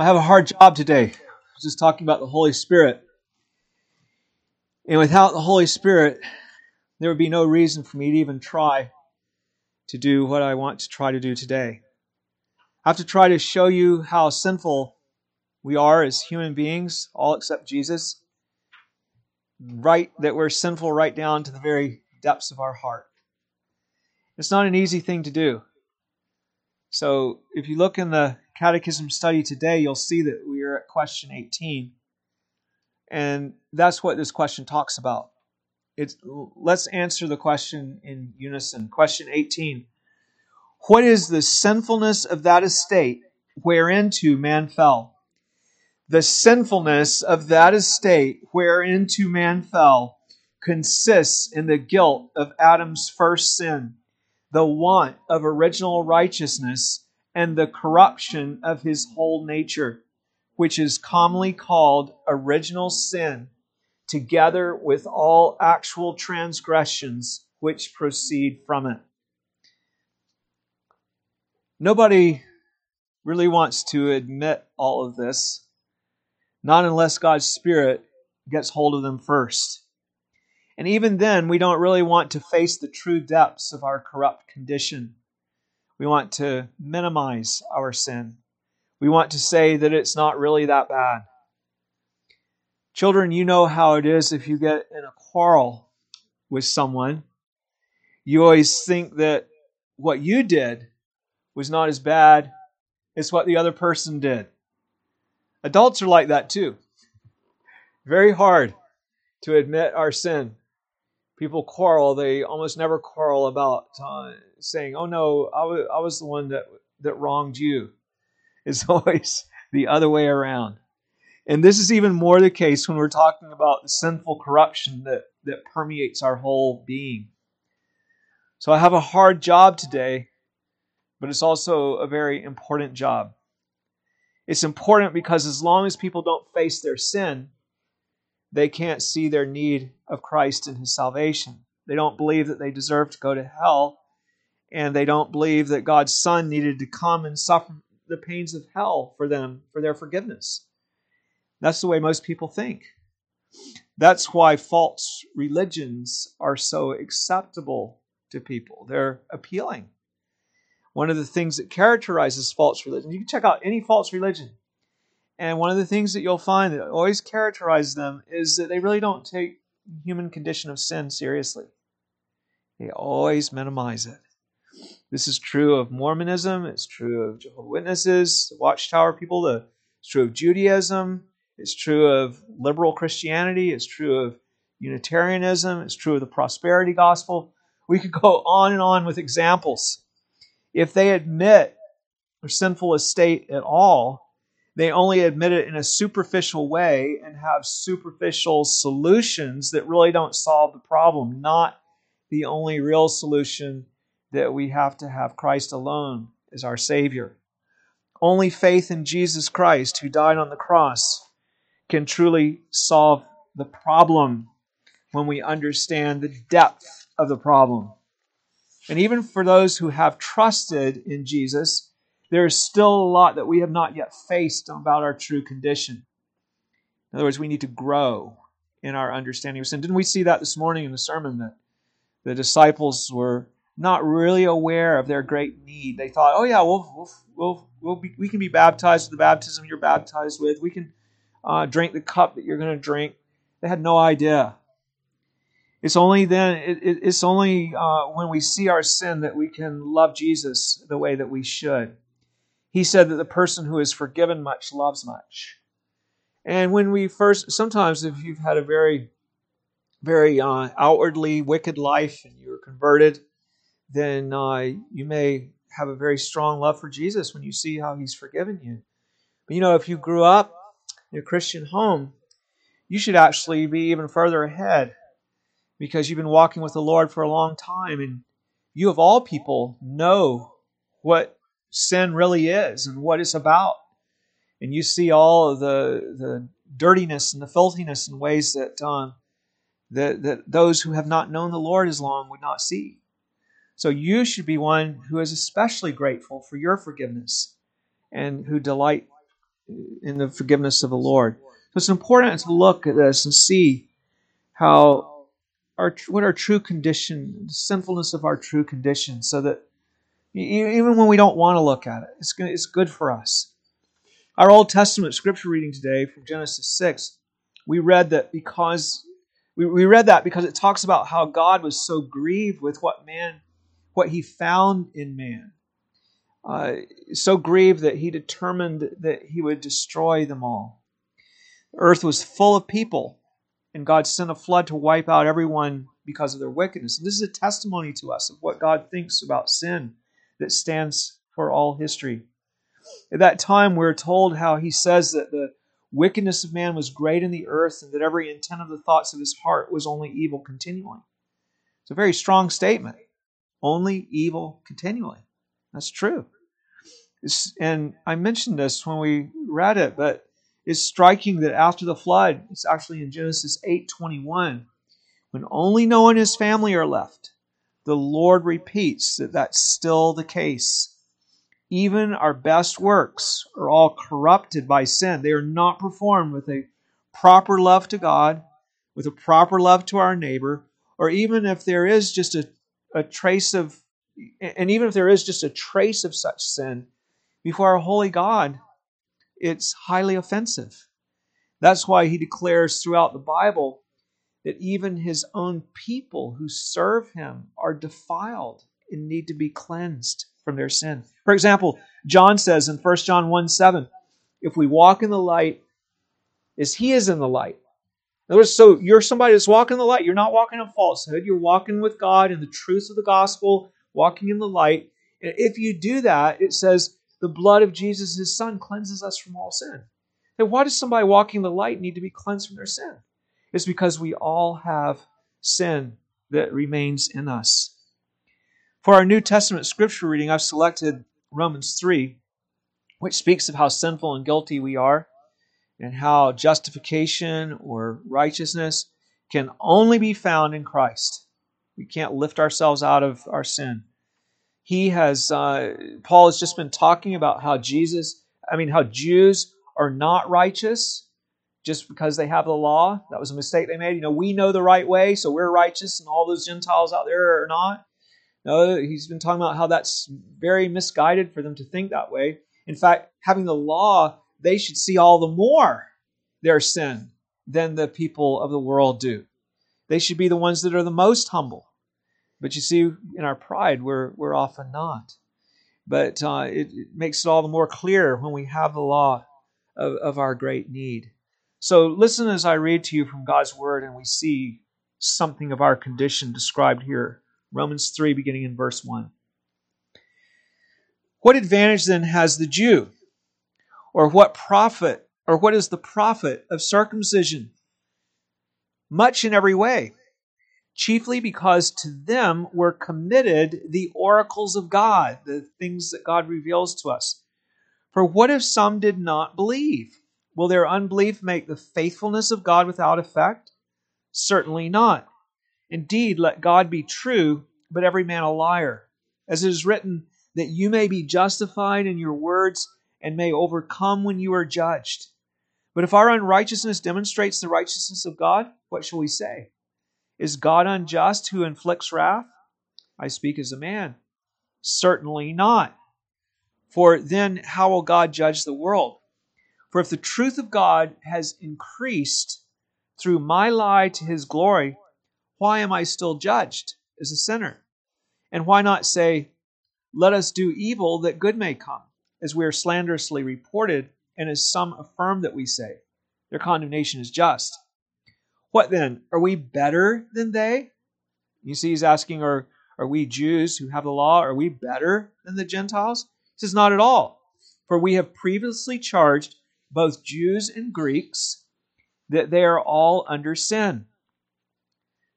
I have a hard job today. I was just talking about the Holy Spirit. And without the Holy Spirit, there would be no reason for me to even try to do what I want to try to do today. I have to try to show you how sinful we are as human beings, all except Jesus. Right, that we're sinful right down to the very depths of our heart. It's not an easy thing to do. So, if you look in the catechism study today, you'll see that we are at question 18. And that's what this question talks about. It's, let's answer the question in unison. Question 18 What is the sinfulness of that estate whereinto man fell? The sinfulness of that estate whereinto man fell consists in the guilt of Adam's first sin, the want of original righteousness and the corruption of his whole nature, which is commonly called original sin, together with all actual transgressions which proceed from it. Nobody really wants to admit all of this, not unless God's Spirit gets hold of them first. And even then, we don't really want to face the true depths of our corrupt condition. We want to minimize our sin. We want to say that it's not really that bad. Children, you know how it is if you get in a quarrel with someone. You always think that what you did was not as bad as what the other person did. Adults are like that too. Very hard to admit our sin people quarrel, they almost never quarrel about uh, saying, "Oh no, I was, I was the one that that wronged you." It's always the other way around. And this is even more the case when we're talking about the sinful corruption that, that permeates our whole being. So I have a hard job today, but it's also a very important job. It's important because as long as people don't face their sin, they can't see their need of Christ and his salvation. They don't believe that they deserve to go to hell, and they don't believe that God's Son needed to come and suffer the pains of hell for them, for their forgiveness. That's the way most people think. That's why false religions are so acceptable to people. They're appealing. One of the things that characterizes false religion, you can check out any false religion, and one of the things that you'll find that always characterizes them is that they really don't take human condition of sin seriously. They always minimize it. This is true of Mormonism, it's true of Jehovah's Witnesses, Watchtower people, the, it's true of Judaism, it's true of liberal Christianity, it's true of Unitarianism, it's true of the prosperity gospel. We could go on and on with examples. If they admit their sinful estate at all, they only admit it in a superficial way and have superficial solutions that really don't solve the problem, not the only real solution that we have to have Christ alone as our Savior. Only faith in Jesus Christ, who died on the cross, can truly solve the problem when we understand the depth of the problem. And even for those who have trusted in Jesus, there is still a lot that we have not yet faced about our true condition. In other words, we need to grow in our understanding of sin. Didn't we see that this morning in the sermon that the disciples were not really aware of their great need? They thought, "Oh yeah, we'll, we'll, we'll, we'll be, we can be baptized with the baptism you're baptized with. We can uh, drink the cup that you're going to drink." They had no idea. It's only then, it, it's only uh, when we see our sin that we can love Jesus the way that we should he said that the person who is forgiven much loves much. And when we first, sometimes if you've had a very, very uh, outwardly wicked life and you're converted, then uh, you may have a very strong love for Jesus when you see how he's forgiven you. But you know, if you grew up in a Christian home, you should actually be even further ahead because you've been walking with the Lord for a long time and you, of all people, know what sin really is and what it's about. And you see all of the, the dirtiness and the filthiness in ways that, um, that, that those who have not known the Lord as long would not see. So you should be one who is especially grateful for your forgiveness and who delight in the forgiveness of the Lord. So it's important to look at this and see how our what our true condition, the sinfulness of our true condition, so that even when we don't want to look at it, it's it's good for us. Our Old Testament scripture reading today from Genesis 6, we read that because we, we read that because it talks about how God was so grieved with what man, what he found in man. Uh, so grieved that he determined that he would destroy them all. The earth was full of people, and God sent a flood to wipe out everyone because of their wickedness. And this is a testimony to us of what God thinks about sin that stands for all history. At that time, we're told how he says that the wickedness of man was great in the earth, and that every intent of the thoughts of his heart was only evil continually. It's a very strong statement. Only evil continually. That's true. It's, and I mentioned this when we read it, but it's striking that after the flood, it's actually in Genesis 8:21, when only Noah and his family are left, the Lord repeats that that's still the case. Even our best works are all corrupted by sin. They are not performed with a proper love to God, with a proper love to our neighbor, or even if there is just a, a trace of, and even if there is just a trace of such sin, before our holy God, it's highly offensive. That's why he declares throughout the Bible that even his own people who serve him are defiled and need to be cleansed from their sin. For example, John says in 1 John 1 7, if we walk in the light as he is in the light. In other words, so you're somebody that's walking in the light. You're not walking in falsehood. You're walking with God in the truth of the gospel, walking in the light. And if you do that, it says the blood of Jesus, his son, cleanses us from all sin. Then why does somebody walking in the light need to be cleansed from their sin? It's because we all have sin that remains in us. For our New Testament scripture reading, I've selected Romans 3, which speaks of how sinful and guilty we are, and how justification or righteousness can only be found in Christ. We can't lift ourselves out of our sin. He has, uh, Paul has just been talking about how Jesus, I mean, how Jews are not righteous just because they have the law. That was a mistake they made. You know, we know the right way, so we're righteous, and all those Gentiles out there are not. No, he's been talking about how that's very misguided for them to think that way. In fact, having the law, they should see all the more their sin than the people of the world do. They should be the ones that are the most humble. But you see, in our pride, we're, we're often not. But uh, it, it, makes it all the more clear when we have the law of, of our great need. So listen as I read to you from God's Word, and we see something of our condition described here Romans 3, beginning in verse 1. What advantage then has the Jew? Or what profit, or what is the profit of circumcision? Much in every way, chiefly because to them were committed the oracles of God, the things that God reveals to us. For what if some did not believe? Will their unbelief make the faithfulness of God without effect? Certainly not. Indeed, let God be true, but every man a liar. As it is written, that you may be justified in your words and may overcome when you are judged. But if our unrighteousness demonstrates the righteousness of God, what shall we say? Is God unjust who inflicts wrath? I speak as a man. Certainly not. For then how will God judge the world? For if the truth of God has increased through my lie to his glory, why am I still judged as a sinner? And why not say, Let us do evil that good may come, as we are slanderously reported, and as some affirm that we say? Their condemnation is just. What then? Are we better than they? You see, he's asking, Are, are we Jews who have the law, are we better than the Gentiles? He says, Not at all. For we have previously charged both Jews and Greeks that they are all under sin.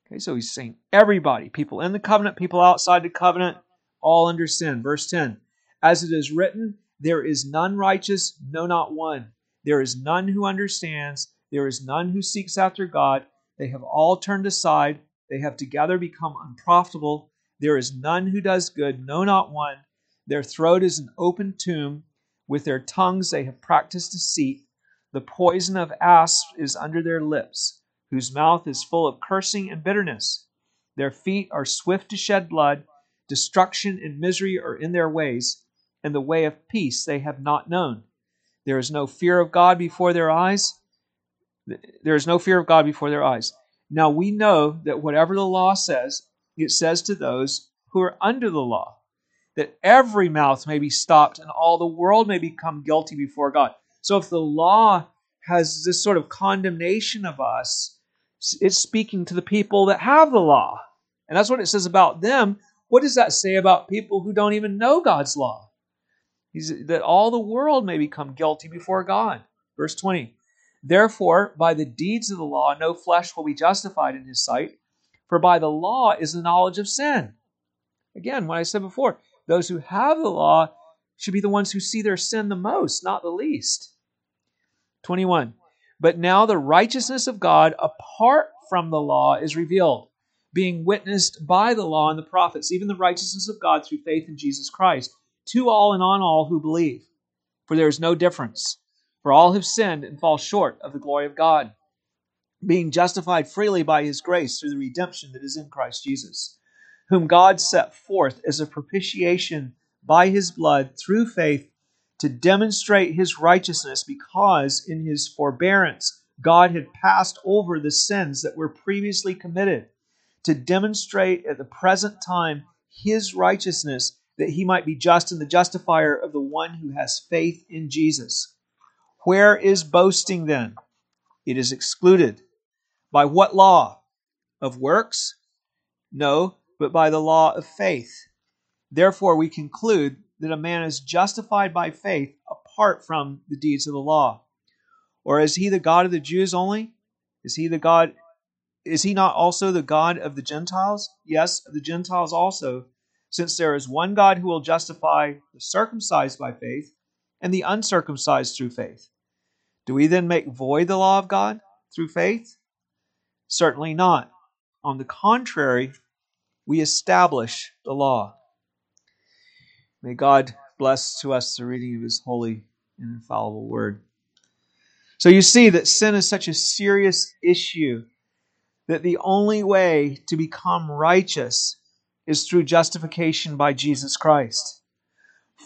Okay, so he's saying everybody, people in the covenant, people outside the covenant, all under sin. Verse 10 As it is written, there is none righteous, no, not one. There is none who understands, there is none who seeks after God. They have all turned aside, they have together become unprofitable. There is none who does good, no, not one. Their throat is an open tomb. With their tongues they have practiced deceit. The poison of asps is under their lips, whose mouth is full of cursing and bitterness. Their feet are swift to shed blood. Destruction and misery are in their ways, and the way of peace they have not known. There is no fear of God before their eyes. There is no fear of God before their eyes. Now we know that whatever the law says, it says to those who are under the law that every mouth may be stopped and all the world may become guilty before God. So if the law has this sort of condemnation of us, it's speaking to the people that have the law. And that's what it says about them. What does that say about people who don't even know God's law? He's, that all the world may become guilty before God. Verse 20. Therefore, by the deeds of the law, no flesh will be justified in his sight, for by the law is the knowledge of sin. Again, what I said before, those who have the law should be the ones who see their sin the most, not the least. 21. But now the righteousness of God apart from the law is revealed, being witnessed by the law and the prophets, even the righteousness of God through faith in Jesus Christ, to all and on all who believe. For there is no difference. For all have sinned and fall short of the glory of God, being justified freely by his grace through the redemption that is in Christ Jesus whom God set forth as a propitiation by his blood through faith to demonstrate his righteousness, because in his forbearance God had passed over the sins that were previously committed, to demonstrate at the present time his righteousness, that he might be just and the justifier of the one who has faith in Jesus. Where is boasting then? It is excluded. By what law? Of works? No, but by the law of faith. Therefore, we conclude that a man is justified by faith apart from the deeds of the law. Or is he the God of the Jews only? Is he the God is he not also the God of the Gentiles? Yes, of the Gentiles also, since there is one God who will justify the circumcised by faith and the uncircumcised through faith. Do we then make void the law of God through faith? Certainly not. On the contrary, we establish the law. May God bless to us the reading of his holy and infallible word. So you see that sin is such a serious issue that the only way to become righteous is through justification by Jesus Christ.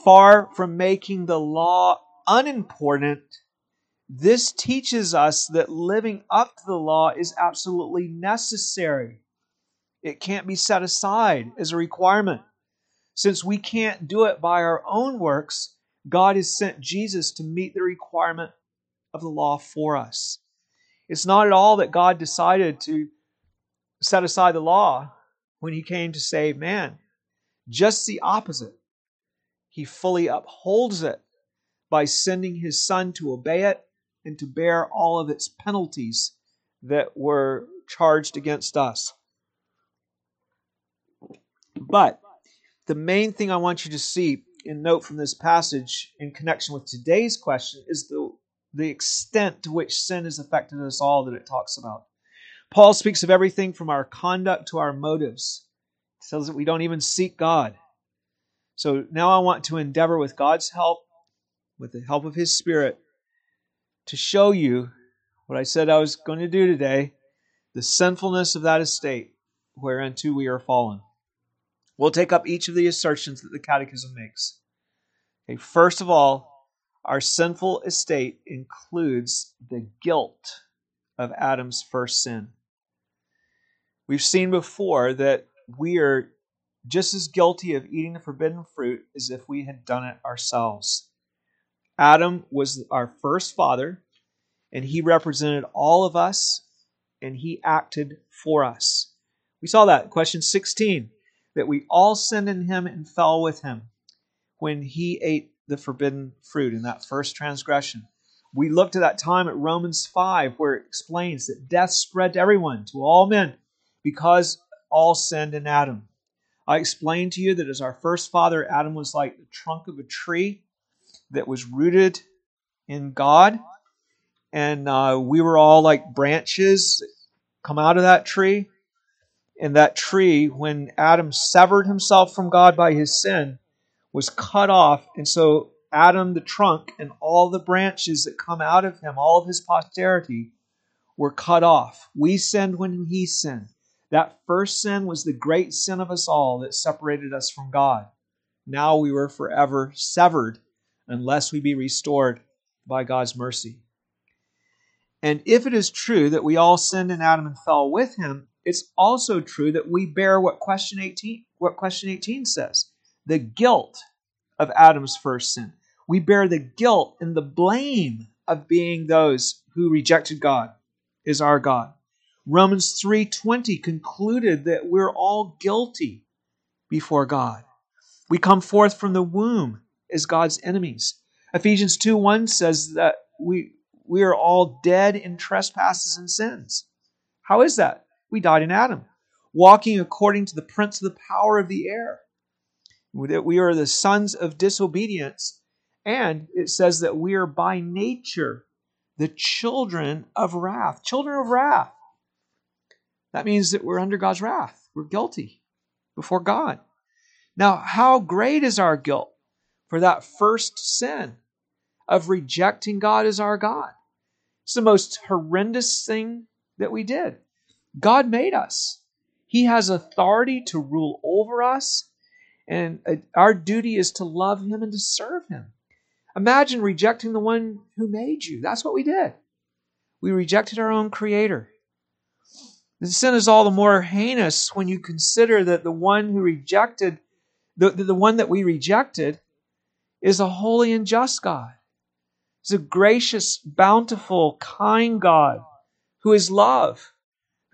Far from making the law unimportant, this teaches us that living up to the law is absolutely necessary it can't be set aside as a requirement. Since we can't do it by our own works, God has sent Jesus to meet the requirement of the law for us. It's not at all that God decided to set aside the law when he came to save man. Just the opposite. He fully upholds it by sending his son to obey it and to bear all of its penalties that were charged against us. But the main thing I want you to see and note from this passage in connection with today's question is the, the extent to which sin has affected us all that it talks about. Paul speaks of everything from our conduct to our motives. He says that we don't even seek God. So now I want to endeavor with God's help, with the help of His Spirit, to show you what I said I was going to do today the sinfulness of that estate whereunto we are fallen. We'll take up each of the assertions that the Catechism makes. Okay, first of all, our sinful estate includes the guilt of Adam's first sin. We've seen before that we are just as guilty of eating the forbidden fruit as if we had done it ourselves. Adam was our first father, and he represented all of us, and he acted for us. We saw that, question 16 that we all sinned in him and fell with him when he ate the forbidden fruit in that first transgression. We looked at that time at Romans 5, where it explains that death spread to everyone, to all men, because all sinned in Adam. I explained to you that as our first father, Adam was like the trunk of a tree that was rooted in God, and uh, we were all like branches come out of that tree and that tree, when Adam severed himself from God by his sin, was cut off. And so Adam, the trunk, and all the branches that come out of him, all of his posterity, were cut off. We sinned when he sinned. That first sin was the great sin of us all that separated us from God. Now we were forever severed unless we be restored by God's mercy. And if it is true that we all sinned in Adam and fell with him, it's also true that we bear what question 18 what question 18 says, the guilt of Adam's first sin. We bear the guilt and the blame of being those who rejected God is our God. Romans 3:20 concluded that we're all guilty before God. We come forth from the womb as God's enemies. Ephesians 2:1 says that we we are all dead in trespasses and sins. How is that? We died in Adam, walking according to the prince of the power of the air. That we are the sons of disobedience, and it says that we are by nature the children of wrath. Children of wrath. That means that we're under God's wrath. We're guilty before God. Now, how great is our guilt for that first sin of rejecting God as our God? It's the most horrendous thing that we did. God made us, He has authority to rule over us, and uh, our duty is to love Him and to serve Him. Imagine rejecting the one who made you. That's what we did. We rejected our own Creator. The sin is all the more heinous when you consider that the one who rejected, the, the one that we rejected, is a holy and just God. He's a gracious, bountiful, kind God who is love,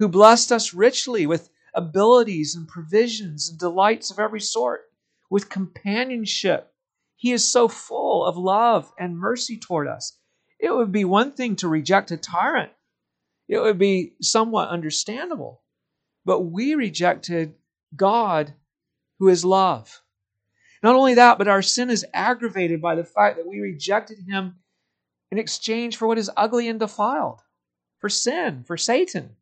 who blessed us richly with abilities and provisions and delights of every sort, with companionship. He is so full of love and mercy toward us. It would be one thing to reject a tyrant it would be somewhat understandable. But we rejected God, who is love. Not only that, but our sin is aggravated by the fact that we rejected Him in exchange for what is ugly and defiled, for sin, for Satan.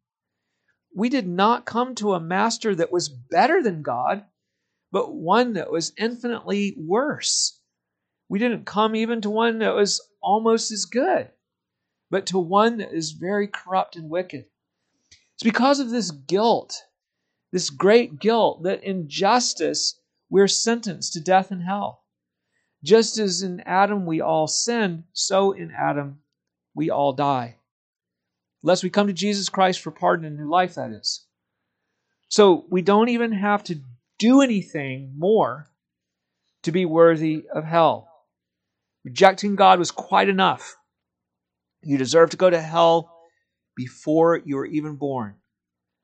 We did not come to a master that was better than God, but one that was infinitely worse. We didn't come even to one that was almost as good but to one that is very corrupt and wicked. It's because of this guilt, this great guilt, that in justice we're sentenced to death and hell. Just as in Adam we all sin, so in Adam we all die. Unless we come to Jesus Christ for pardon and new life, that is. So we don't even have to do anything more to be worthy of hell. Rejecting God was quite enough. You deserve to go to hell before you were even born.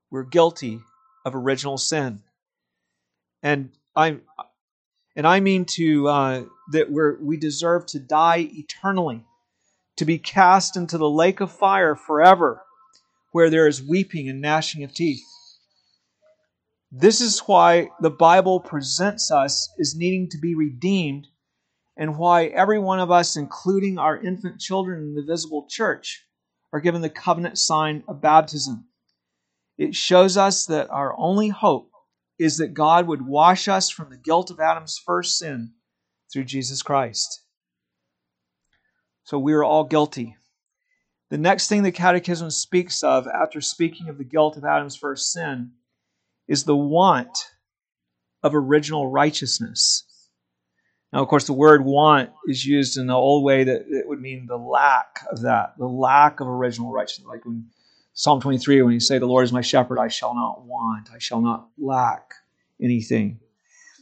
We're guilty of original sin. And I and I mean to uh, that we we deserve to die eternally, to be cast into the lake of fire forever, where there is weeping and gnashing of teeth. This is why the Bible presents us as needing to be redeemed and why every one of us, including our infant children in the visible church, are given the covenant sign of baptism. It shows us that our only hope is that God would wash us from the guilt of Adam's first sin through Jesus Christ. So we are all guilty. The next thing the Catechism speaks of after speaking of the guilt of Adam's first sin is the want of original righteousness. Now, of course, the word want is used in the old way that it would mean the lack of that, the lack of original righteousness. Like when Psalm 23, when you say, The Lord is my shepherd, I shall not want, I shall not lack anything.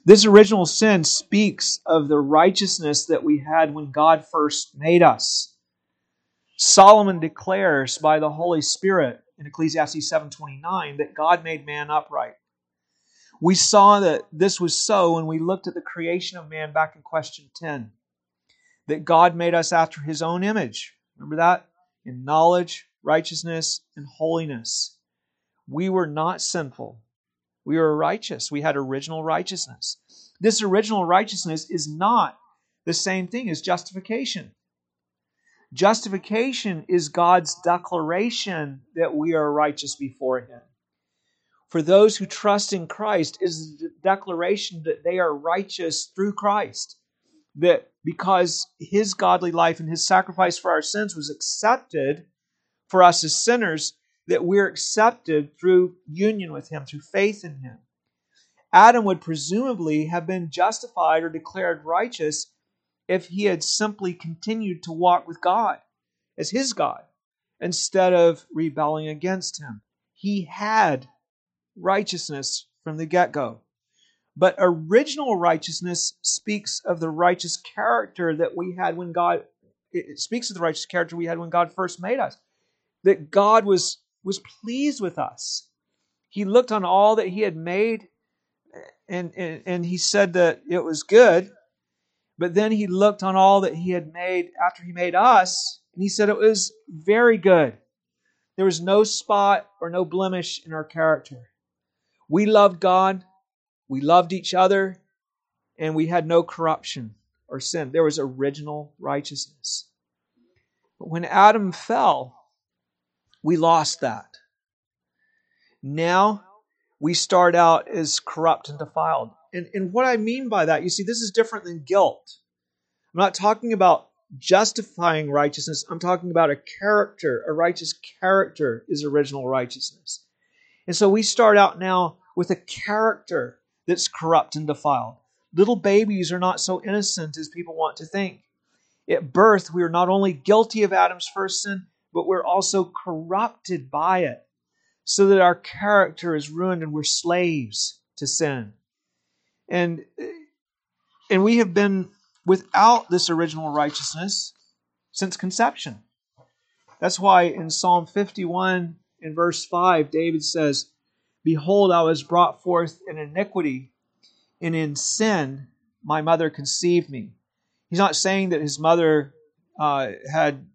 This original sin speaks of the righteousness that we had when God first made us. Solomon declares by the Holy Spirit in Ecclesiastes 7:29 that God made man upright. We saw that this was so when we looked at the creation of man back in question 10. That God made us after his own image. Remember that? In knowledge, righteousness, and holiness. We were not sinful. We were righteous. We had original righteousness. This original righteousness is not the same thing as justification. Justification is God's declaration that we are righteous before Him for those who trust in Christ is the declaration that they are righteous through Christ. that because his godly life and his sacrifice for our sins was accepted for us as sinners, that we're accepted through union with him, through faith in him. Adam would presumably have been justified or declared righteous if he had simply continued to walk with God as his God instead of rebelling against him. He had righteousness from the get go. But original righteousness speaks of the righteous character that we had when God, it speaks of the righteous character we had when God first made us. That God was, was pleased with us. He looked on all that He had made and, and, and He said that it was good. But then He looked on all that He had made after He made us and He said it was very good. There was no spot or no blemish in our character. We loved God we loved each other, and we had no corruption or sin. There was original righteousness. But when Adam fell, we lost that. Now we start out as corrupt and defiled. And, and what I mean by that, you see, this is different than guilt. I'm not talking about justifying righteousness. I'm talking about a character. A righteous character is original righteousness. And so we start out now with a character that's corrupt and defiled. Little babies are not so innocent as people want to think. At birth, we are not only guilty of Adam's first sin, but we're also corrupted by it, so that our character is ruined and we're slaves to sin. And, and we have been without this original righteousness since conception. That's why in Psalm 51 in verse 5, David says, Behold, I was brought forth in iniquity, and in sin my mother conceived me. He's not saying that his mother uh, had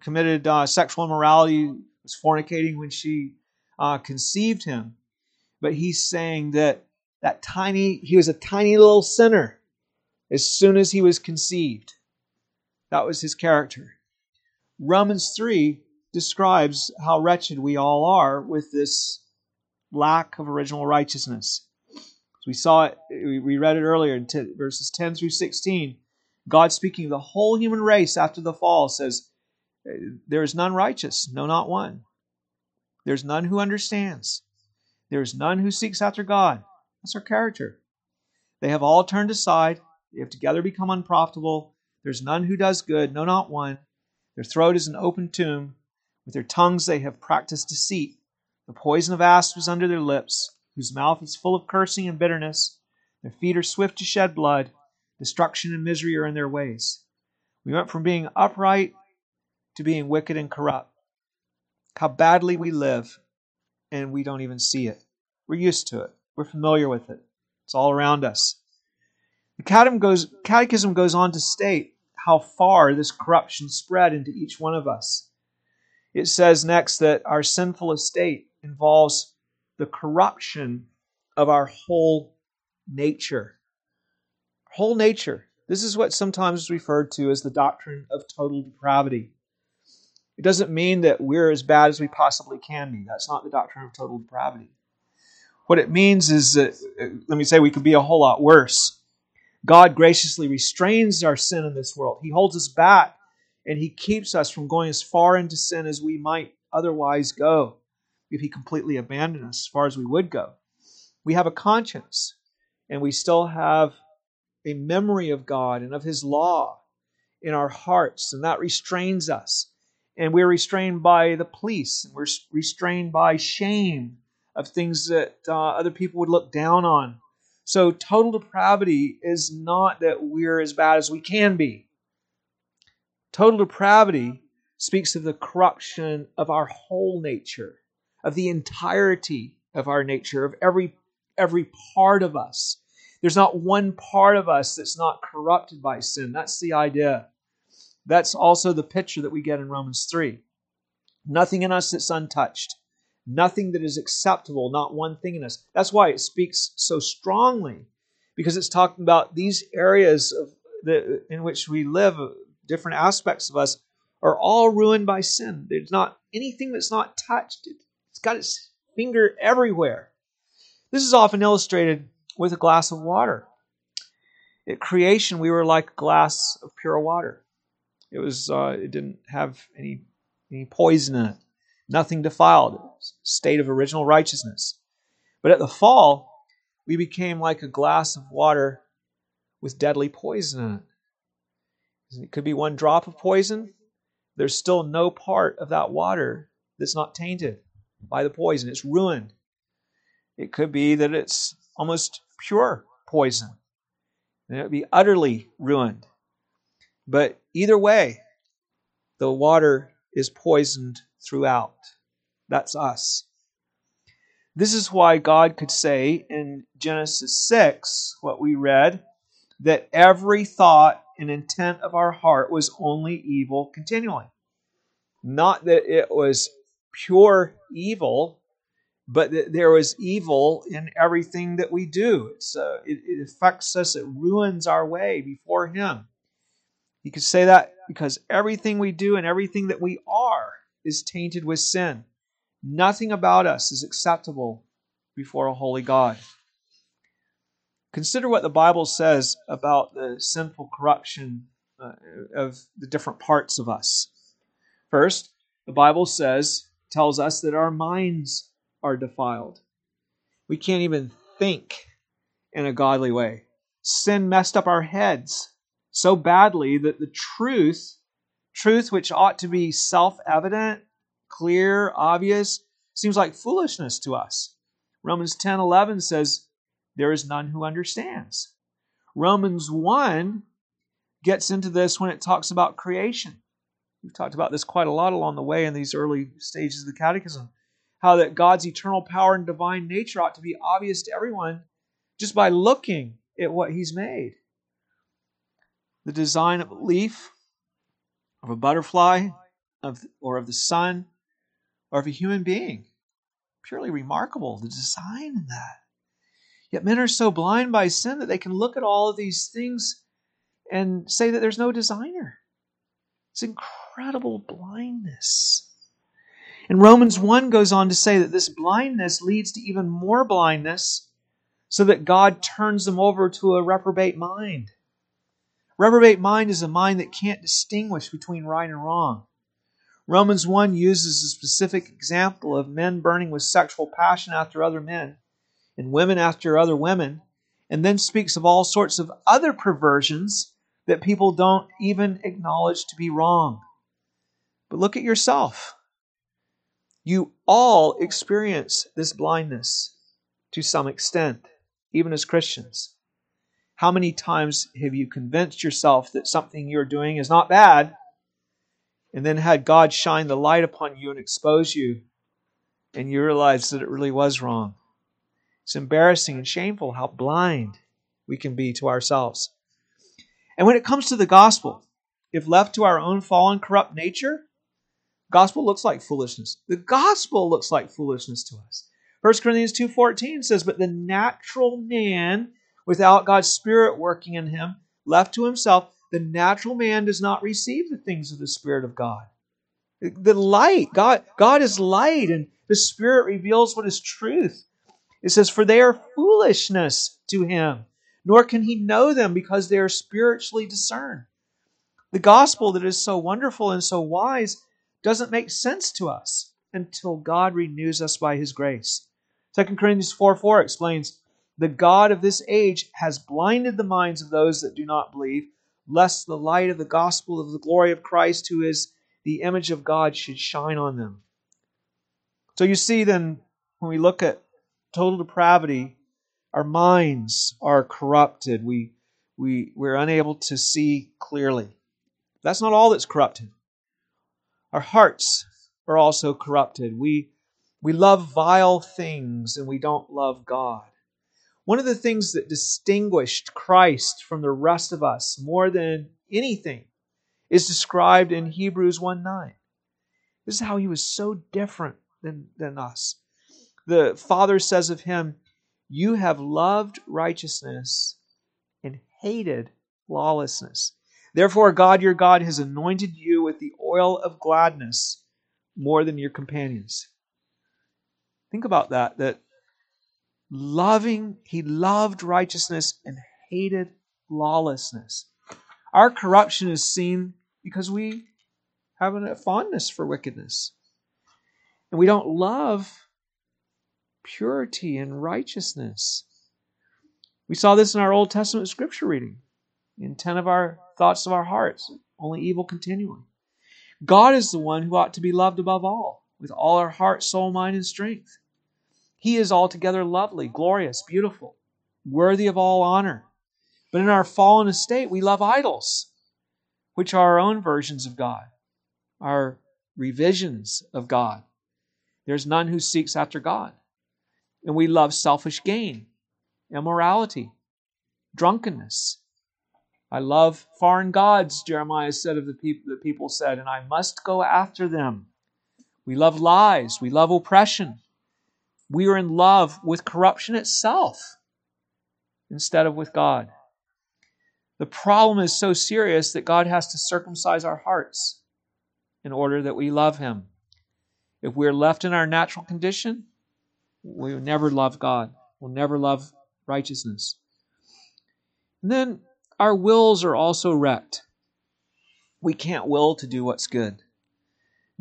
committed uh, sexual immorality, was fornicating when she uh, conceived him, but he's saying that that tiny, he was a tiny little sinner as soon as he was conceived. That was his character. Romans 3 describes how wretched we all are with this lack of original righteousness. As we saw it, we read it earlier in verses 10 through 16. God speaking the whole human race after the fall says, There is none righteous, no, not one. There's none who understands. There is none who seeks after God. That's our character. They have all turned aside. They have together become unprofitable. There's none who does good, no, not one. Their throat is an open tomb. With their tongues they have practiced deceit. The poison of asps is under their lips, whose mouth is full of cursing and bitterness. Their feet are swift to shed blood. Destruction and misery are in their ways. We went from being upright to being wicked and corrupt. How badly we live, and we don't even see it. We're used to it, we're familiar with it. It's all around us. The catechism goes, on to state how far this corruption spread into each one of us. It says next that our sinful estate involves the corruption of our whole nature. Whole nature. This is what sometimes is referred to as the doctrine of total depravity. It doesn't mean that we're as bad as we possibly can be. That's not the doctrine of total depravity. What it means is that, uh, let me say, we could be a whole lot worse. God graciously restrains our sin in this world. He holds us back and He keeps us from going as far into sin as we might otherwise go if He completely abandoned us as far as we would go. We have a conscience, and we still have a memory of God and of His law in our hearts, and that restrains us. And we're restrained by the police, and we're restrained by shame of things that uh, other people would look down on. So, total depravity is not that we're as bad as we can be. Total depravity speaks of the corruption of our whole nature of the entirety of our nature, of every every part of us. There's not one part of us that's not corrupted by sin. That's the idea. That's also the picture that we get in Romans 3. Nothing in us that's untouched. Nothing that is acceptable, not one thing in us. That's why it speaks so strongly, because it's talking about these areas of the, in which we live, uh, different aspects of us, are all ruined by sin. There's not anything that's not touched. It's got its finger everywhere. This is often illustrated with a glass of water. At creation, we were like a glass of pure water. It was uh, it didn't have any any poison in it, nothing defiled. It was a state of original righteousness. But at the fall, we became like a glass of water with deadly poison in it. It could be one drop of poison. There's still no part of that water that's not tainted by the poison. It's ruined. It could be that it's almost pure poison. And it would be utterly ruined. But either way, the water is poisoned throughout. That's us. This is why God could say in Genesis 6, what we read, that every thought and intent of our heart was only evil continually. Not that it was pure evil, but that there was evil in everything that we do. Uh, it, it affects us, it ruins our way before Him. You could say that because everything we do and everything that we are is tainted with sin. Nothing about us is acceptable before a holy God. Consider what the Bible says about the sinful corruption uh, of the different parts of us. First, the Bible says, tells us that our minds are defiled. We can't even think in a godly way. Sin messed up our heads so badly that the truth, truth which ought to be self evident, clear, obvious, seems like foolishness to us. Romans 10 11 says, There is none who understands. Romans 1 gets into this when it talks about creation. We've talked about this quite a lot along the way in these early stages of the Catechism. How that God's eternal power and divine nature ought to be obvious to everyone just by looking at what He's made the design of a leaf, of a butterfly, of, or of the sun, or of a human being. Purely remarkable, the design in that. Yet men are so blind by sin that they can look at all of these things and say that there's no designer. It's incredible blindness. And Romans 1 goes on to say that this blindness leads to even more blindness so that God turns them over to a reprobate mind. Reprobate mind is a mind that can't distinguish between right and wrong. Romans 1 uses a specific example of men burning with sexual passion after other men and women after other women, and then speaks of all sorts of other perversions that people don't even acknowledge to be wrong. But look at yourself. You all experience this blindness to some extent, even as Christians. How many times have you convinced yourself that something you're doing is not bad, and then had God shine the light upon you and expose you, and you realize that it really was wrong? It's embarrassing and shameful how blind we can be to ourselves. And when it comes to the gospel, if left to our own fallen, corrupt nature, gospel looks like foolishness. The gospel looks like foolishness to us. 1 Corinthians 2:14 says, "But the natural man without God's Spirit working in him, left to himself, the natural man does not receive the things of the Spirit of God. The light, God, God is light, and the Spirit reveals what is truth. It says, For they are foolishness to him, nor can he know them because they are spiritually discerned. The gospel that is so wonderful and so wise doesn't make sense to us until God renews us by his grace. 2 Corinthians 4 4 explains, the God of this age has blinded the minds of those that do not believe, lest the light of the gospel of the glory of Christ, who is the image of God, should shine on them. So you see, then, when we look at total depravity, our minds are corrupted. We, we, we're unable to see clearly. That's not all that's corrupted. Our hearts are also corrupted. We, we love vile things and we don't love God. One of the things that distinguished Christ from the rest of us more than anything is described in Hebrews 1 9. This is how he was so different than, than us. The Father says of him, You have loved righteousness and hated lawlessness. Therefore, God your God has anointed you with the oil of gladness more than your companions. Think about that, that loving, he loved righteousness and hated lawlessness. Our corruption is seen because we have a fondness for wickedness. And we don't love purity and righteousness. We saw this in our Old Testament scripture reading. In 10 of our thoughts of our hearts, only evil continually. God is the one who ought to be loved above all, with all our heart, soul, mind, and strength. He is altogether lovely, glorious, beautiful, worthy of all honor. But in our fallen estate, we love idols, which are our own versions of God, our revisions of God. There's none who seeks after God. And we love selfish gain, immorality, drunkenness. I love foreign gods, Jeremiah said of the people, the people said, and I must go after them. We love lies, we love oppression, we are in love with corruption itself instead of with God. The problem is so serious that God has to circumcise our hearts in order that we love Him. If we're left in our natural condition, we will never love God. We'll never love righteousness. And then our wills are also wrecked. We can't will to do what's good.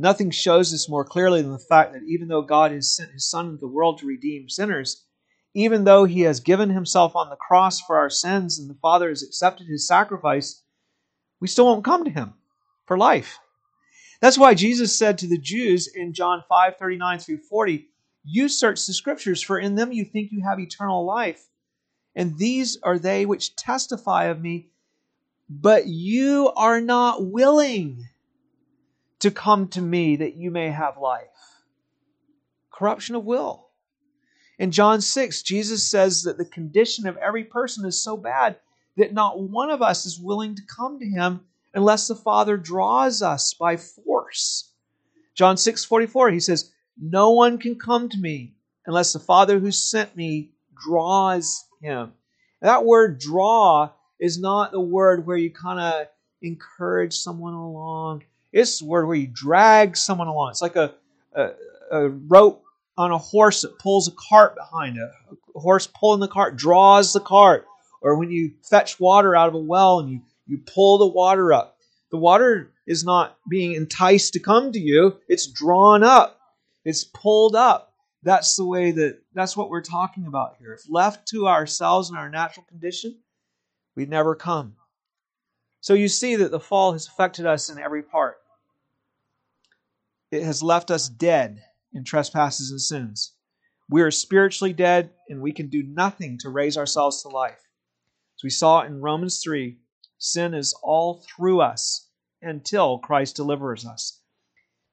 Nothing shows this more clearly than the fact that even though God has sent his Son into the world to redeem sinners, even though he has given himself on the cross for our sins and the Father has accepted his sacrifice, we still won't come to him for life. That's why Jesus said to the Jews in John 5 39 through 40, You search the scriptures, for in them you think you have eternal life. And these are they which testify of me, but you are not willing to come to me that you may have life. Corruption of will. In John 6, Jesus says that the condition of every person is so bad that not one of us is willing to come to him unless the Father draws us by force. John 6 44, he says, No one can come to me unless the Father who sent me draws him. that word draw is not the word where you kind of encourage someone along it's where we drag someone along. It's like a, a, a rope on a horse that pulls a cart behind it. A horse pulling the cart draws the cart. Or when you fetch water out of a well and you, you pull the water up. The water is not being enticed to come to you, it's drawn up, it's pulled up. That's the way that that's what we're talking about here. If left to ourselves in our natural condition, we'd never come. So you see that the fall has affected us in every part. It has left us dead in trespasses and sins. We are spiritually dead, and we can do nothing to raise ourselves to life. As we saw in Romans 3, sin is all through us until Christ delivers us.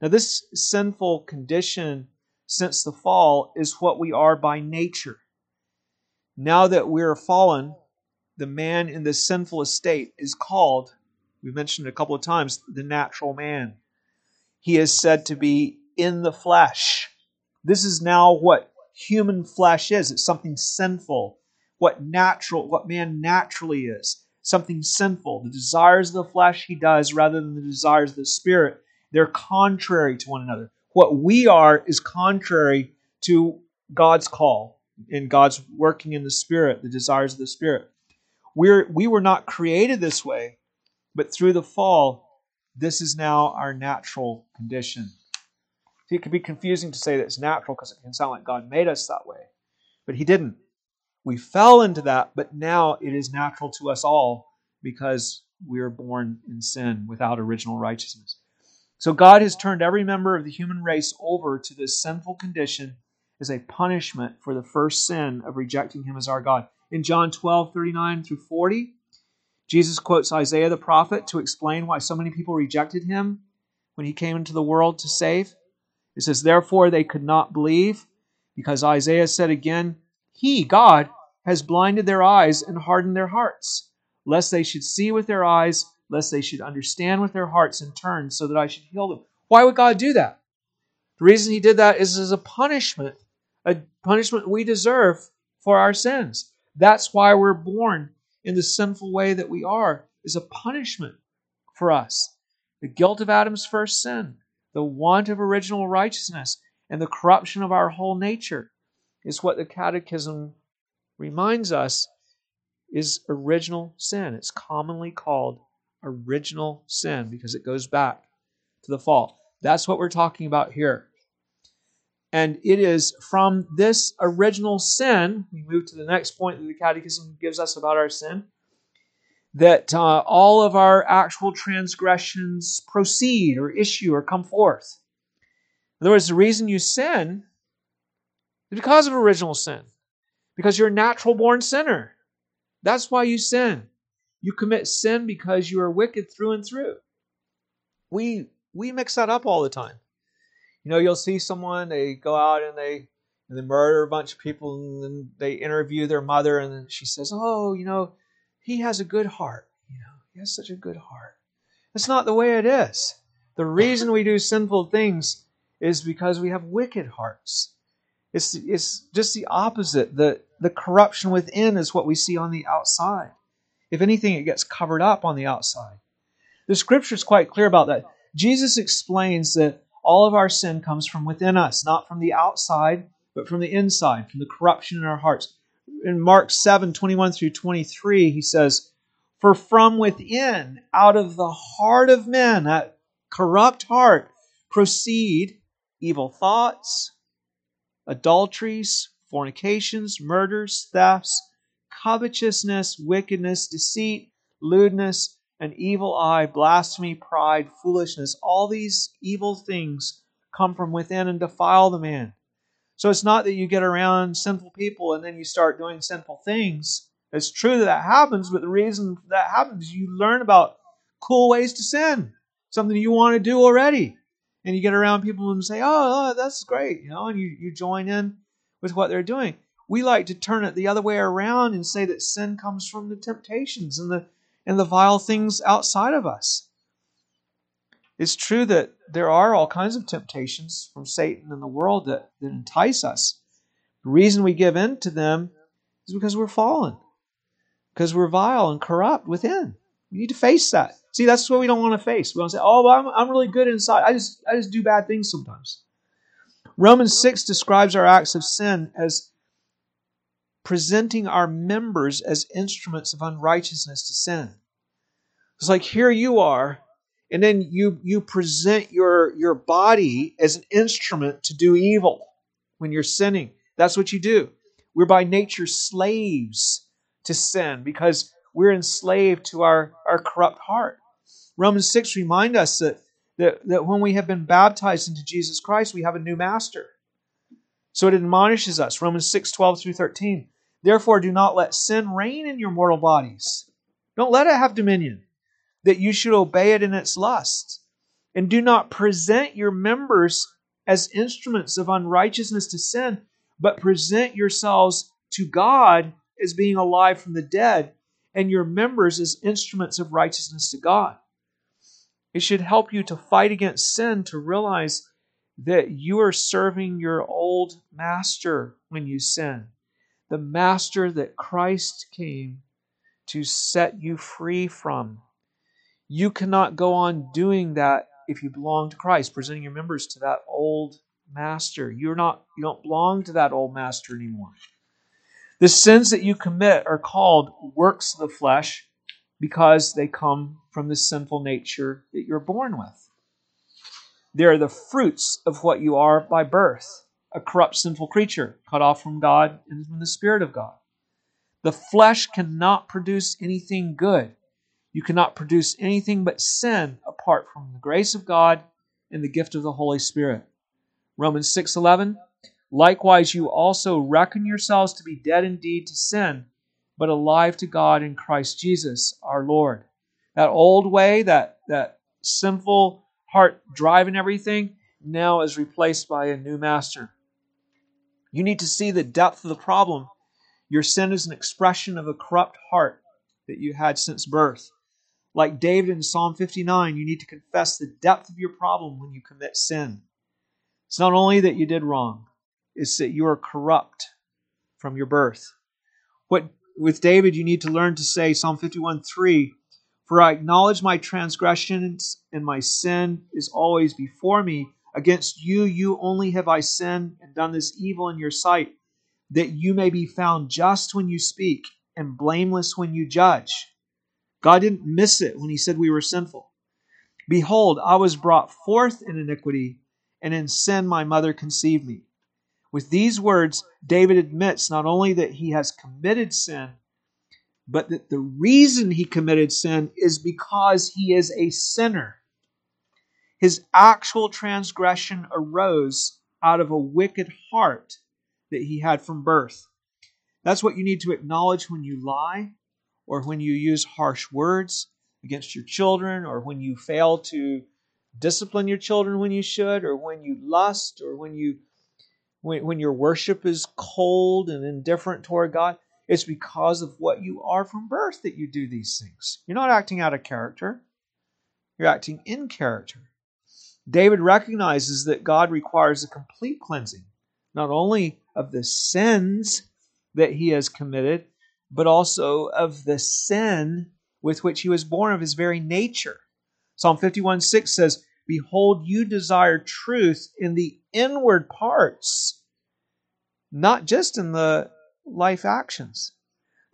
Now, this sinful condition since the fall is what we are by nature. Now that we are fallen, the man in this sinful estate is called, we mentioned it a couple of times, the natural man. He is said to be in the flesh. This is now what human flesh is. It's something sinful. What natural, what man naturally is. Something sinful. The desires of the flesh he does rather than the desires of the spirit. They're contrary to one another. What we are is contrary to God's call and God's working in the spirit, the desires of the spirit. We're, we were not created this way, but through the fall, this is now our natural condition. It can be confusing to say that it's natural because it can sound like God made us that way, but He didn't. We fell into that, but now it is natural to us all because we are born in sin without original righteousness. So God has turned every member of the human race over to this sinful condition as a punishment for the first sin of rejecting Him as our God. In John 12, 39 through 40, Jesus quotes Isaiah the prophet to explain why so many people rejected him when he came into the world to save. It says, Therefore they could not believe, because Isaiah said again, He, God, has blinded their eyes and hardened their hearts, lest they should see with their eyes, lest they should understand with their hearts and turn, so that I should heal them. Why would God do that? The reason he did that is as a punishment, a punishment we deserve for our sins. That's why we're born in the sinful way that we are, is a punishment for us. The guilt of Adam's first sin, the want of original righteousness, and the corruption of our whole nature is what the Catechism reminds us is original sin. It's commonly called original sin because it goes back to the fall. That's what we're talking about here. And it is from this original sin, we move to the next point that the Catechism gives us about our sin, that uh, all of our actual transgressions proceed or issue or come forth. In other words, the reason you sin is because of original sin, because you're a natural born sinner. That's why you sin. You commit sin because you are wicked through and through. We we mix that up all the time. You know, you'll see someone they go out and they and they murder a bunch of people and then they interview their mother and she says, "Oh, you know, he has a good heart. You know, he has such a good heart." That's not the way it is. The reason we do sinful things is because we have wicked hearts. It's, it's just the opposite. The, the corruption within is what we see on the outside. If anything, it gets covered up on the outside. The scripture is quite clear about that. Jesus explains that all of our sin comes from within us, not from the outside, but from the inside, from the corruption in our hearts. In Mark 7 21 through 23, he says, For from within, out of the heart of men, that corrupt heart, proceed evil thoughts, adulteries, fornications, murders, thefts, covetousness, wickedness, deceit, lewdness, an evil eye, blasphemy, pride, foolishness. All these evil things come from within and defile the man. So it's not that you get around sinful people and then you start doing sinful things. It's true that that happens, but the reason that happens is you learn about cool ways to sin, something you want to do already and you get around people and say, oh, oh, that's great, you know, and you, you join in with what they're doing. We like to turn it the other way around and say that sin comes from the temptations and the and the vile things outside of us. It's true that there are all kinds of temptations from Satan and the world that, that entice us. The reason we give in to them is because we're fallen, because we're vile and corrupt within. We need to face that. See, that's what we don't want to face. We want to say, "Oh, I'm, I'm really good inside. I just I just do bad things sometimes." Romans six describes our acts of sin as presenting our members as instruments of unrighteousness to sin. It's like here you are, and then you you present your your body as an instrument to do evil when you're sinning. That's what you do. We're by nature slaves to sin because we're enslaved to our, our corrupt heart. Romans 6 remind us that, that, that when we have been baptized into Jesus Christ, we have a new master. So it admonishes us, Romans 6, 12 through 13. Therefore, do not let sin reign in your mortal bodies. Don't let it have dominion, that you should obey it in its lust. And do not present your members as instruments of unrighteousness to sin, but present yourselves to God as being alive from the dead, and your members as instruments of righteousness to God. It should help you to fight against sin, to realize that you are serving your old master when you sin. The master that Christ came to set you free from. You cannot go on doing that if you belong to Christ, presenting your members to that old master. You're not you don't belong to that old master anymore. The sins that you commit are called works of the flesh because they come from the sinful nature that you're born with. They are the fruits of what you are by birth a corrupt, sinful creature, cut off from God and from the Spirit of God. The flesh cannot produce anything good. You cannot produce anything but sin apart from the grace of God and the gift of the Holy Spirit. Romans 6:11 Likewise you also reckon yourselves to be dead indeed to sin but alive to God in Christ Jesus our Lord. That old way, that, that sinful heart driving everything, now is replaced by a new master. You need to see the depth of the problem. Your sin is an expression of a corrupt heart that you had since birth. Like David in Psalm 59, you need to confess the depth of your problem when you commit sin. It's not only that you did wrong, it's that you are corrupt from your birth. What with David, you need to learn to say Psalm 51 3 For I acknowledge my transgressions, and my sin is always before me. Against you, you only have I sinned and done this evil in your sight, that you may be found just when you speak and blameless when you judge. God didn't miss it when he said we were sinful. Behold, I was brought forth in iniquity, and in sin my mother conceived me. With these words, David admits not only that he has committed sin, but that the reason he committed sin is because he is a sinner. His actual transgression arose out of a wicked heart that he had from birth. That's what you need to acknowledge when you lie or when you use harsh words against your children or when you fail to discipline your children when you should or when you lust or when you when, when your worship is cold and indifferent toward God. It's because of what you are from birth that you do these things. You're not acting out of character, you're acting in character. David recognizes that God requires a complete cleansing, not only of the sins that he has committed, but also of the sin with which he was born of his very nature. Psalm 51 6 says, Behold, you desire truth in the inward parts, not just in the life actions.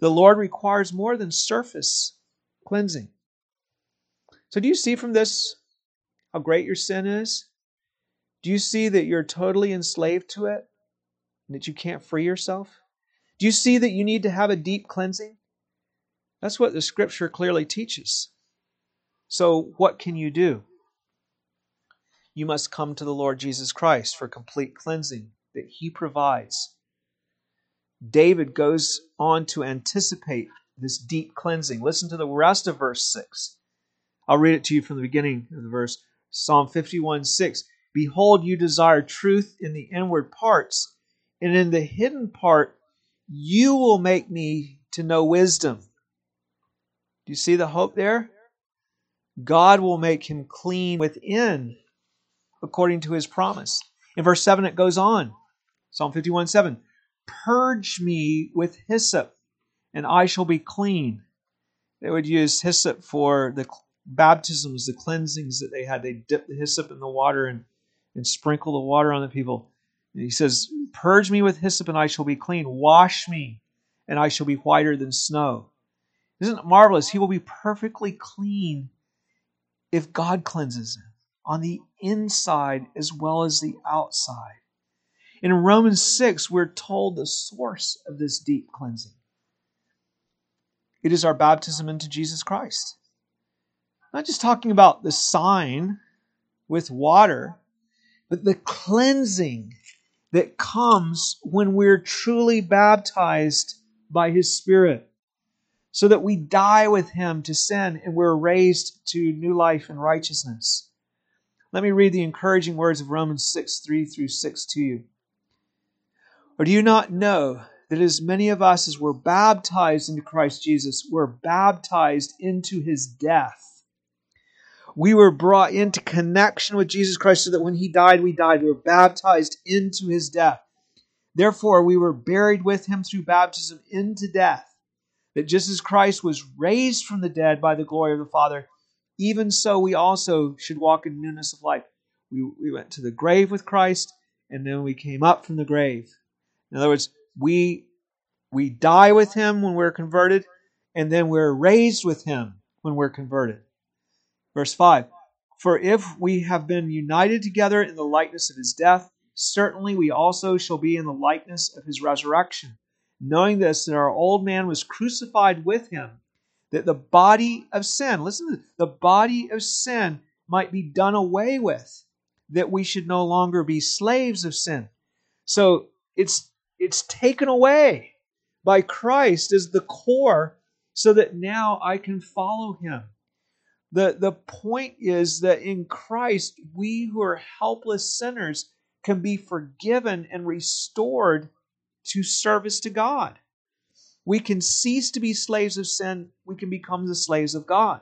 The Lord requires more than surface cleansing. So, do you see from this how great your sin is? Do you see that you're totally enslaved to it and that you can't free yourself? Do you see that you need to have a deep cleansing? That's what the scripture clearly teaches. So, what can you do? You must come to the Lord Jesus Christ for complete cleansing that he provides. David goes on to anticipate this deep cleansing. Listen to the rest of verse 6. I'll read it to you from the beginning of the verse. Psalm 51 6. Behold, you desire truth in the inward parts, and in the hidden part you will make me to know wisdom. Do you see the hope there? God will make him clean within according to his promise. In verse 7, it goes on Psalm 51 7 Purge me with hyssop, and I shall be clean. They would use hyssop for the baptisms, the cleansings that they had. They dip the hyssop in the water and, and sprinkle the water on the people. And he says, Purge me with hyssop, and I shall be clean. Wash me, and I shall be whiter than snow. Isn't it marvelous? He will be perfectly clean if God cleanses him on the inside as well as the outside. In Romans 6, we're told the source of this deep cleansing. It is our baptism into Jesus Christ. Not just talking about the sign with water, but the cleansing that comes when we're truly baptized by His Spirit, so that we die with Him to sin and we're raised to new life and righteousness. Let me read the encouraging words of Romans 6 3 through 6 to you. Or do you not know that as many of us as were baptized into Christ Jesus were baptized into his death? We were brought into connection with Jesus Christ so that when he died, we died. We were baptized into his death. Therefore, we were buried with him through baptism into death, that just as Christ was raised from the dead by the glory of the Father, even so we also should walk in newness of life. We, we went to the grave with Christ, and then we came up from the grave. In other words, we we die with him when we're converted, and then we're raised with him when we're converted. Verse 5 For if we have been united together in the likeness of his death, certainly we also shall be in the likeness of his resurrection. Knowing this, that our old man was crucified with him, that the body of sin, listen to this, the body of sin might be done away with, that we should no longer be slaves of sin. So it's it's taken away by Christ as the core so that now I can follow him. The, the point is that in Christ, we who are helpless sinners can be forgiven and restored to service to God. We can cease to be slaves of sin, we can become the slaves of God.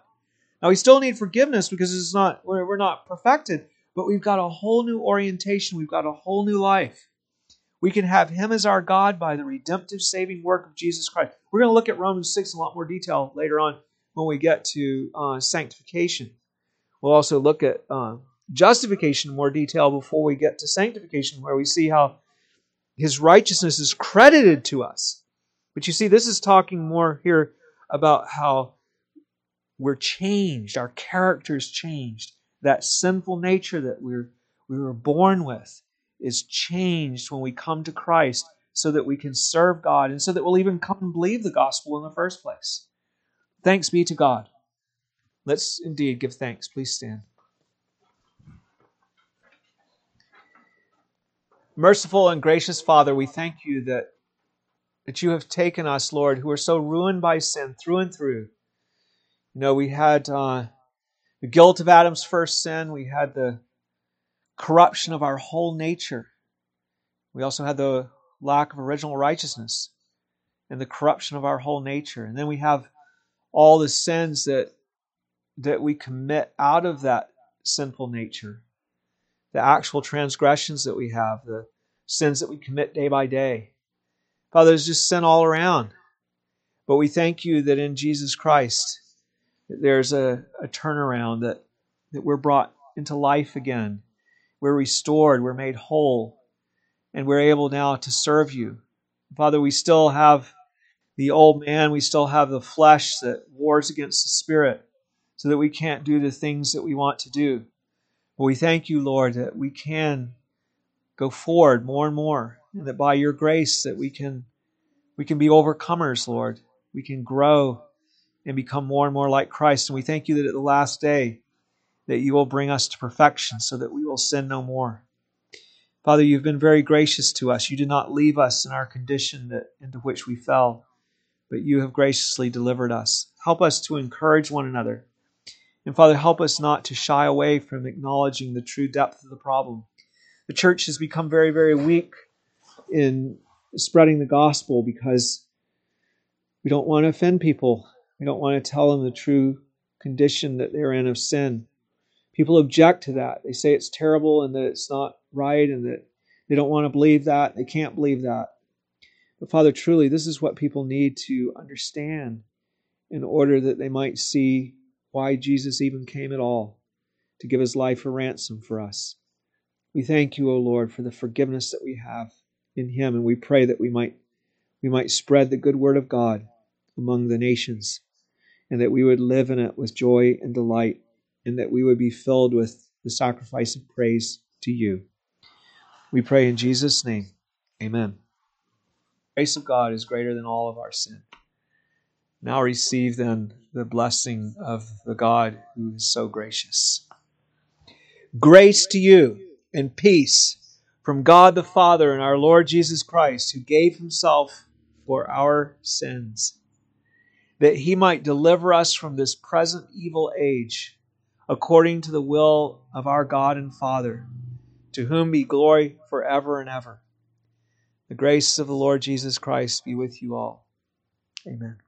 Now, we still need forgiveness because it's not, we're, we're not perfected, but we've got a whole new orientation, we've got a whole new life. We can have Him as our God by the redemptive saving work of Jesus Christ. We're going to look at Romans 6 in a lot more detail later on when we get to uh, sanctification. We'll also look at uh, justification in more detail before we get to sanctification, where we see how His righteousness is credited to us. But you see, this is talking more here about how we're changed, our character's changed. That sinful nature that we're, we were born with is changed when we come to Christ so that we can serve God and so that we'll even come and believe the gospel in the first place. Thanks be to God. Let's indeed give thanks. Please stand. Merciful and gracious Father, we thank you that, that you have taken us, Lord, who are so ruined by sin through and through. You know, we had uh, the guilt of Adam's first sin, we had the corruption of our whole nature. We also had the lack of original righteousness and the corruption of our whole nature. And then we have all the sins that that we commit out of that sinful nature, the actual transgressions that we have, the sins that we commit day by day. Father, there's just sin all around. But we thank you that in Jesus Christ, there's a, a turnaround, that, that we're brought into life again. We're restored, we're made whole, and we're able now to serve you. Father, we still have the old man, we still have the flesh that wars against the spirit so that we can't do the things that we want to do. But we thank you, Lord, that we can go forward more and more, and that by your grace that we can we can be overcomers, Lord. We can grow and become more and more like Christ. And we thank you that at the last day that you will bring us to perfection so that we will sin no more. Father, you've been very gracious to us. You did not leave us in our condition that, into which we fell, but you have graciously delivered us. Help us to encourage one another and Father, help us not to shy away from acknowledging the true depth of the problem. The church has become very, very weak in spreading the gospel because we don't want to offend people. We don't want to tell them the true condition that they're in of sin. People object to that. They say it's terrible and that it's not right and that they don't want to believe that. They can't believe that. But Father, truly, this is what people need to understand in order that they might see why Jesus even came at all to give his life a ransom for us. We thank you, O Lord, for the forgiveness that we have in him, and we pray that we might we might spread the good word of God among the nations, and that we would live in it with joy and delight, and that we would be filled with the sacrifice of praise to you. We pray in Jesus' name. Amen. Grace of God is greater than all of our sin. Now receive then the blessing of the God who is so gracious. Grace to you and peace from God the Father and our Lord Jesus Christ, who gave himself for our sins, that he might deliver us from this present evil age, according to the will of our God and Father, to whom be glory forever and ever. The grace of the Lord Jesus Christ be with you all. Amen.